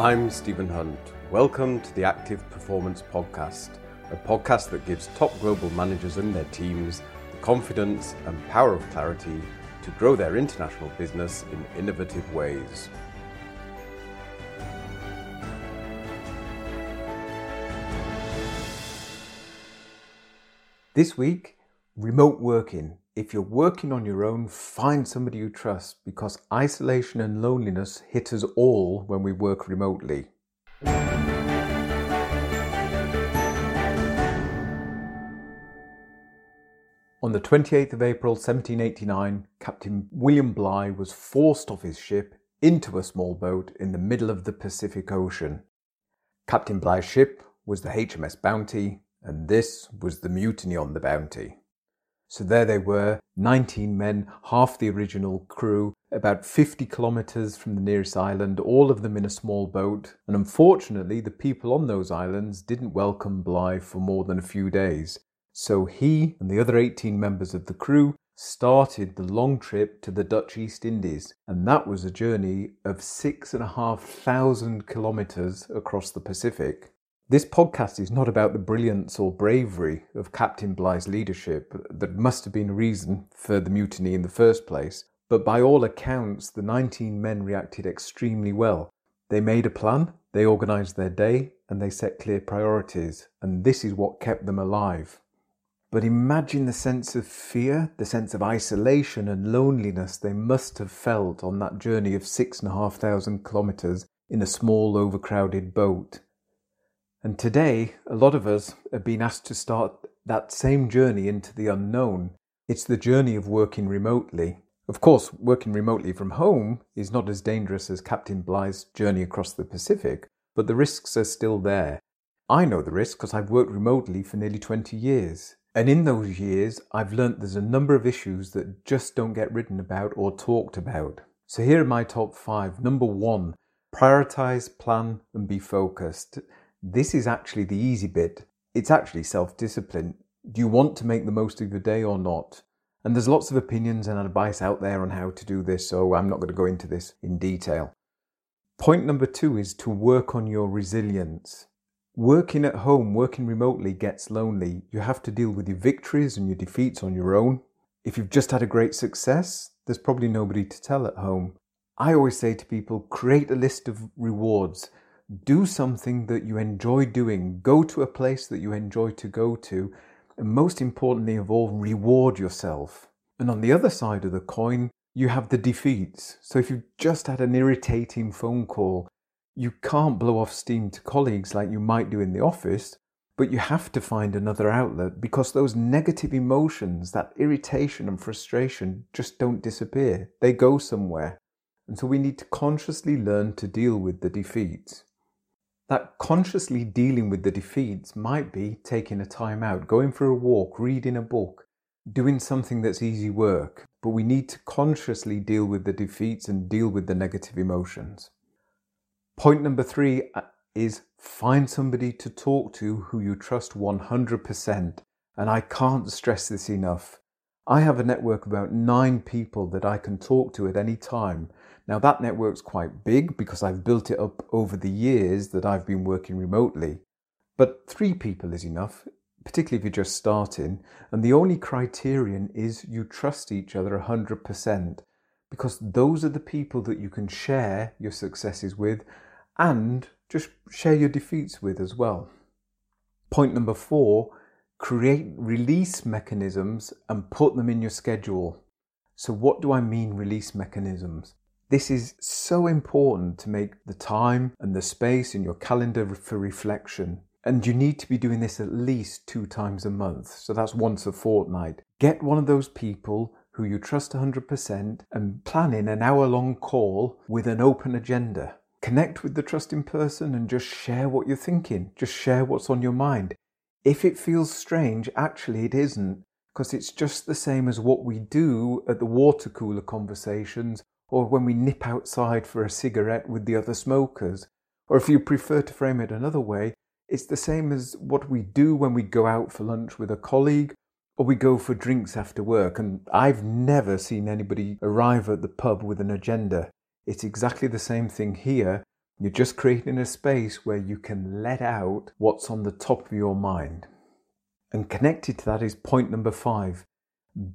I'm Stephen Hunt. Welcome to the Active Performance Podcast, a podcast that gives top global managers and their teams the confidence and power of clarity to grow their international business in innovative ways. This week, remote working. If you're working on your own, find somebody you trust because isolation and loneliness hit us all when we work remotely. On the 28th of April 1789, Captain William Bligh was forced off his ship into a small boat in the middle of the Pacific Ocean. Captain Bligh's ship was the HMS Bounty, and this was the mutiny on the Bounty. So there they were, 19 men, half the original crew, about 50 kilometres from the nearest island, all of them in a small boat. And unfortunately, the people on those islands didn't welcome Bligh for more than a few days. So he and the other 18 members of the crew started the long trip to the Dutch East Indies. And that was a journey of six and a half thousand kilometres across the Pacific. This podcast is not about the brilliance or bravery of Captain Bligh's leadership. That must have been a reason for the mutiny in the first place. But by all accounts, the 19 men reacted extremely well. They made a plan, they organised their day, and they set clear priorities. And this is what kept them alive. But imagine the sense of fear, the sense of isolation and loneliness they must have felt on that journey of six and a half thousand kilometres in a small, overcrowded boat. And today, a lot of us have been asked to start that same journey into the unknown. It's the journey of working remotely. Of course, working remotely from home is not as dangerous as Captain Bligh's journey across the Pacific, but the risks are still there. I know the risks because I've worked remotely for nearly 20 years. And in those years, I've learnt there's a number of issues that just don't get written about or talked about. So here are my top five. Number one, prioritize, plan, and be focused. This is actually the easy bit. It's actually self discipline. Do you want to make the most of your day or not? And there's lots of opinions and advice out there on how to do this, so I'm not going to go into this in detail. Point number two is to work on your resilience. Working at home, working remotely gets lonely. You have to deal with your victories and your defeats on your own. If you've just had a great success, there's probably nobody to tell at home. I always say to people create a list of rewards do something that you enjoy doing, go to a place that you enjoy to go to, and most importantly of all, reward yourself. And on the other side of the coin, you have the defeats. So if you've just had an irritating phone call, you can't blow off steam to colleagues like you might do in the office, but you have to find another outlet because those negative emotions, that irritation and frustration, just don't disappear. They go somewhere. And so we need to consciously learn to deal with the defeats that consciously dealing with the defeats might be taking a time out, going for a walk, reading a book, doing something that's easy work. But we need to consciously deal with the defeats and deal with the negative emotions. Point number three uh, is find somebody to talk to who you trust 100%. And I can't stress this enough. I have a network of about nine people that I can talk to at any time now, that network's quite big because I've built it up over the years that I've been working remotely. But three people is enough, particularly if you're just starting. And the only criterion is you trust each other 100% because those are the people that you can share your successes with and just share your defeats with as well. Point number four create release mechanisms and put them in your schedule. So, what do I mean, release mechanisms? This is so important to make the time and the space in your calendar for reflection. And you need to be doing this at least two times a month. So that's once a fortnight. Get one of those people who you trust 100% and plan in an hour long call with an open agenda. Connect with the trusting person and just share what you're thinking. Just share what's on your mind. If it feels strange, actually it isn't, because it's just the same as what we do at the water cooler conversations or when we nip outside for a cigarette with the other smokers. Or if you prefer to frame it another way, it's the same as what we do when we go out for lunch with a colleague or we go for drinks after work. And I've never seen anybody arrive at the pub with an agenda. It's exactly the same thing here. You're just creating a space where you can let out what's on the top of your mind. And connected to that is point number five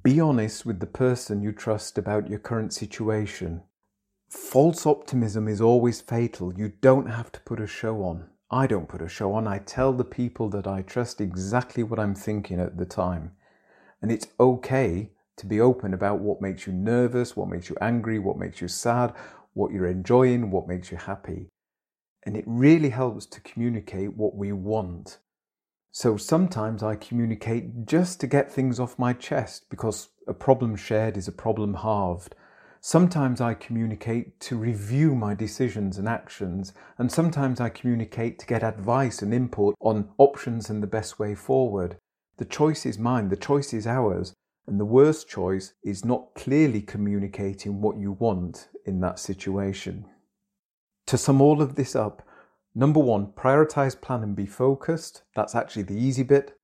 be honest with the person you trust about your current situation. False optimism is always fatal. You don't have to put a show on. I don't put a show on. I tell the people that I trust exactly what I'm thinking at the time. And it's okay to be open about what makes you nervous, what makes you angry, what makes you sad, what you're enjoying, what makes you happy. And it really helps to communicate what we want. So sometimes I communicate just to get things off my chest because a problem shared is a problem halved. Sometimes I communicate to review my decisions and actions, and sometimes I communicate to get advice and input on options and the best way forward. The choice is mine, the choice is ours, and the worst choice is not clearly communicating what you want in that situation. To sum all of this up, number one, prioritize, plan, and be focused. That's actually the easy bit.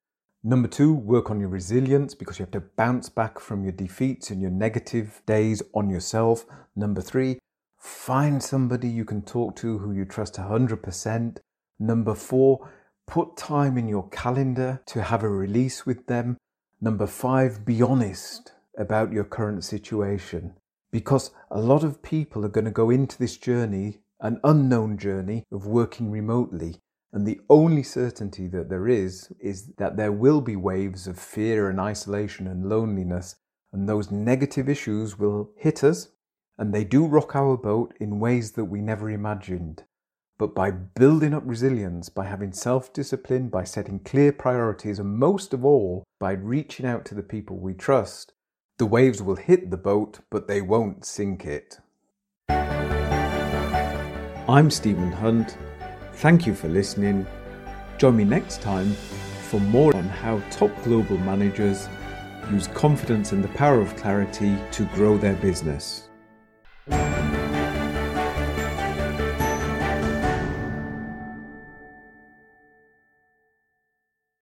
Number two, work on your resilience because you have to bounce back from your defeats and your negative days on yourself. Number three, find somebody you can talk to who you trust 100%. Number four, Put time in your calendar to have a release with them. Number five, be honest about your current situation because a lot of people are going to go into this journey, an unknown journey of working remotely. And the only certainty that there is, is that there will be waves of fear and isolation and loneliness. And those negative issues will hit us. And they do rock our boat in ways that we never imagined. But by building up resilience, by having self discipline, by setting clear priorities, and most of all, by reaching out to the people we trust, the waves will hit the boat, but they won't sink it. I'm Stephen Hunt. Thank you for listening. Join me next time for more on how top global managers use confidence and the power of clarity to grow their business.